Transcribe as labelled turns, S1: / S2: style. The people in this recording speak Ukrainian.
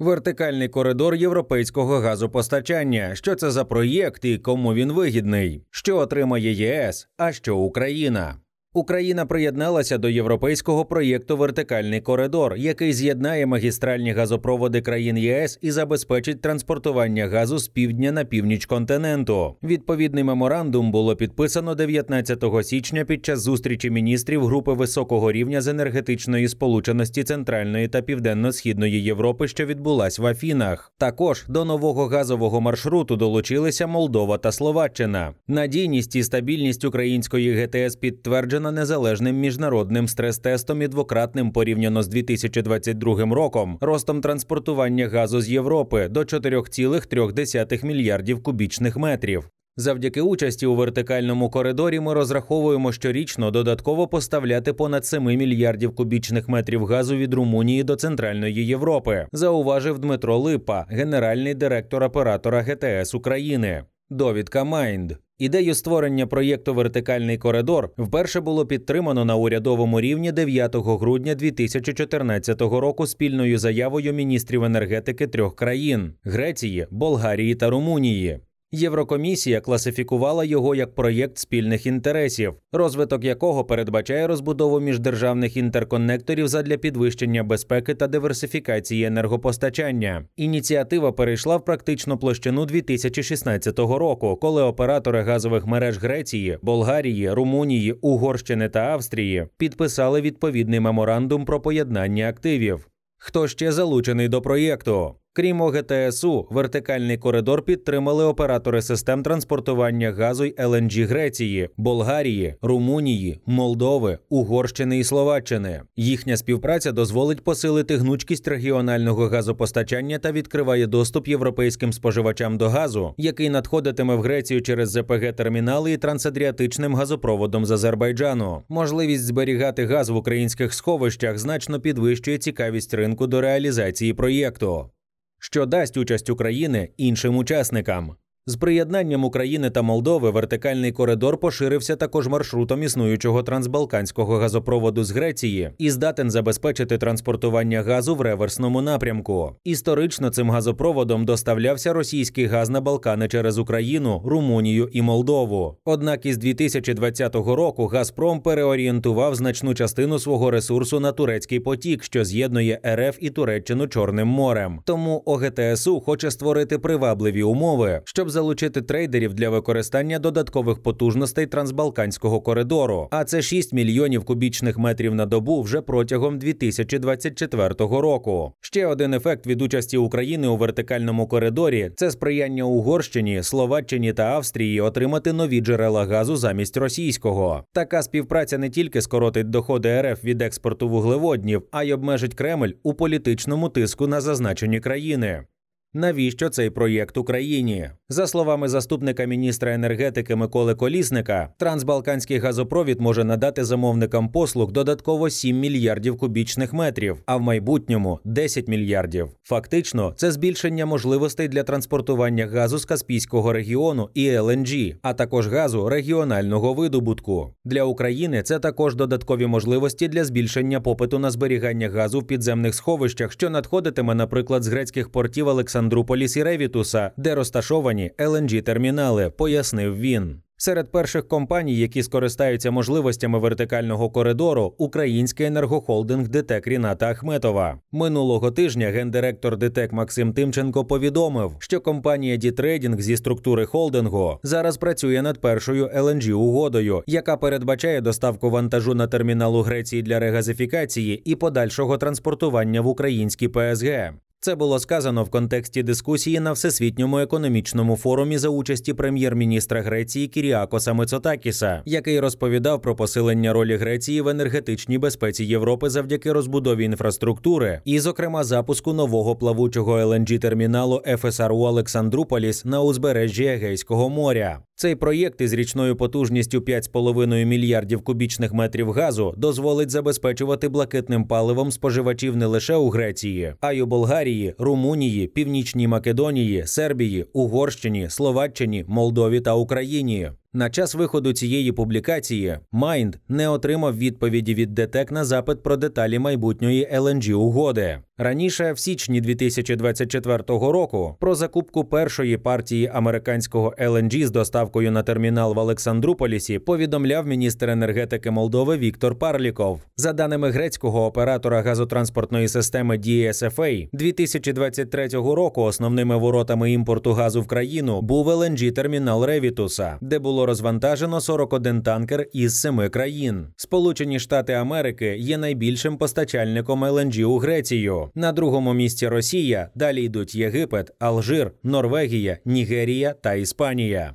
S1: Вертикальний коридор європейського газопостачання. Що це за проєкт і кому він вигідний? Що отримає ЄС, а що Україна? Україна приєдналася до європейського проєкту Вертикальний коридор, який з'єднає магістральні газопроводи країн ЄС і забезпечить транспортування газу з півдня на північ континенту. Відповідний меморандум було підписано 19 січня під час зустрічі міністрів групи високого рівня з енергетичної сполученості Центральної та Південно-Східної Європи, що відбулась в Афінах. Також до нового газового маршруту долучилися Молдова та Словаччина. Надійність і стабільність української ГТС підтверджена підтверджена незалежним міжнародним стрес-тестом і двократним порівняно з 2022 роком ростом транспортування газу з Європи до 4,3 мільярдів кубічних метрів. Завдяки участі у вертикальному коридорі ми розраховуємо щорічно додатково поставляти понад 7 мільярдів кубічних метрів газу від Румунії до Центральної Європи, зауважив Дмитро Липа, генеральний директор оператора ГТС України. Довідка Майнд. Ідею створення проєкту Вертикальний коридор вперше було підтримано на урядовому рівні 9 грудня 2014 року спільною заявою міністрів енергетики трьох країн Греції, Болгарії та Румунії. Єврокомісія класифікувала його як проєкт спільних інтересів, розвиток якого передбачає розбудову міждержавних інтерконекторів задля підвищення безпеки та диверсифікації енергопостачання. Ініціатива перейшла в практичну площину 2016 року, коли оператори газових мереж Греції, Болгарії, Румунії, Угорщини та Австрії підписали відповідний меморандум про поєднання активів. Хто ще залучений до проєкту? Крім ОГТСУ, вертикальний коридор підтримали оператори систем транспортування газу й ЛНГ Греції, Болгарії, Румунії, Молдови, Угорщини і Словаччини. Їхня співпраця дозволить посилити гнучкість регіонального газопостачання та відкриває доступ європейським споживачам до газу, який надходитиме в Грецію через ЗПГ термінали і трансадріатичним газопроводом з Азербайджану. Можливість зберігати газ в українських сховищах значно підвищує цікавість ринку до реалізації проєкту що дасть участь України іншим учасникам. З приєднанням України та Молдови вертикальний коридор поширився також маршрутом існуючого трансбалканського газопроводу з Греції і здатен забезпечити транспортування газу в реверсному напрямку. Історично цим газопроводом доставлявся російський газ на Балкани через Україну, Румунію і Молдову. Однак із 2020 року Газпром переорієнтував значну частину свого ресурсу на турецький потік, що з'єднує РФ і Туреччину Чорним морем. Тому ОГТСУ хоче створити привабливі умови, щоб залучити трейдерів для використання додаткових потужностей трансбалканського коридору. А це 6 мільйонів кубічних метрів на добу вже протягом 2024 року. Ще один ефект від участі України у вертикальному коридорі це сприяння Угорщині, Словаччині та Австрії отримати нові джерела газу замість російського. Така співпраця не тільки скоротить доходи РФ від експорту вуглеводнів, а й обмежить Кремль у політичному тиску на зазначені країни. Навіщо цей проєкт Україні? За словами заступника міністра енергетики Миколи Колісника, трансбалканський газопровід може надати замовникам послуг додатково 7 мільярдів кубічних метрів, а в майбутньому 10 мільярдів. Фактично, це збільшення можливостей для транспортування газу з Каспійського регіону і ЛНГ, а також газу регіонального видобутку. Для України це також додаткові можливості для збільшення попиту на зберігання газу в підземних сховищах, що надходитиме, наприклад, з грецьких портів Олександрії Олександруполіс і Ревітуса, де розташовані lng термінали, пояснив він. Серед перших компаній, які скористаються можливостями вертикального коридору, український енергохолдинг ДТЕК Ріната Ахметова. Минулого тижня гендиректор ДТЕК Максим Тимченко повідомив, що компанія D.Trading зі структури холдингу зараз працює над першою lng угодою, яка передбачає доставку вантажу на термінал у Греції для регазифікації і подальшого транспортування в українські ПСГ. Це було сказано в контексті дискусії на всесвітньому економічному форумі за участі прем'єр-міністра Греції Кіріакоса Мицотакіса, який розповідав про посилення ролі Греції в енергетичній безпеці Європи завдяки розбудові інфраструктури, і, зокрема, запуску нового плавучого lng терміналу ФСРУ Олександруполіс на узбережжі Егейського моря. Цей проєкт із річною потужністю 5,5 мільярдів кубічних метрів газу дозволить забезпечувати блакитним паливом споживачів не лише у Греції, а й у Болгарії, Румунії, Північній Македонії, Сербії, Угорщині, Словаччині, Молдові та Україні. На час виходу цієї публікації Майнд не отримав відповіді від ДТЕК на запит про деталі майбутньої LNG угоди. Раніше, в січні 2024 року, про закупку першої партії американського LNG з доставкою на термінал в Олександруполісі повідомляв міністр енергетики Молдови Віктор Парліков. За даними грецького оператора газотранспортної системи DSFA, 2023 року основними воротами імпорту газу в країну був LNG термінал Ревітуса, де було розвантажено 41 танкер із семи країн. Сполучені Штати Америки є найбільшим постачальником LNG у Грецію. На другому місці Росія. Далі йдуть Єгипет, Алжир, Норвегія, Нігерія та Іспанія.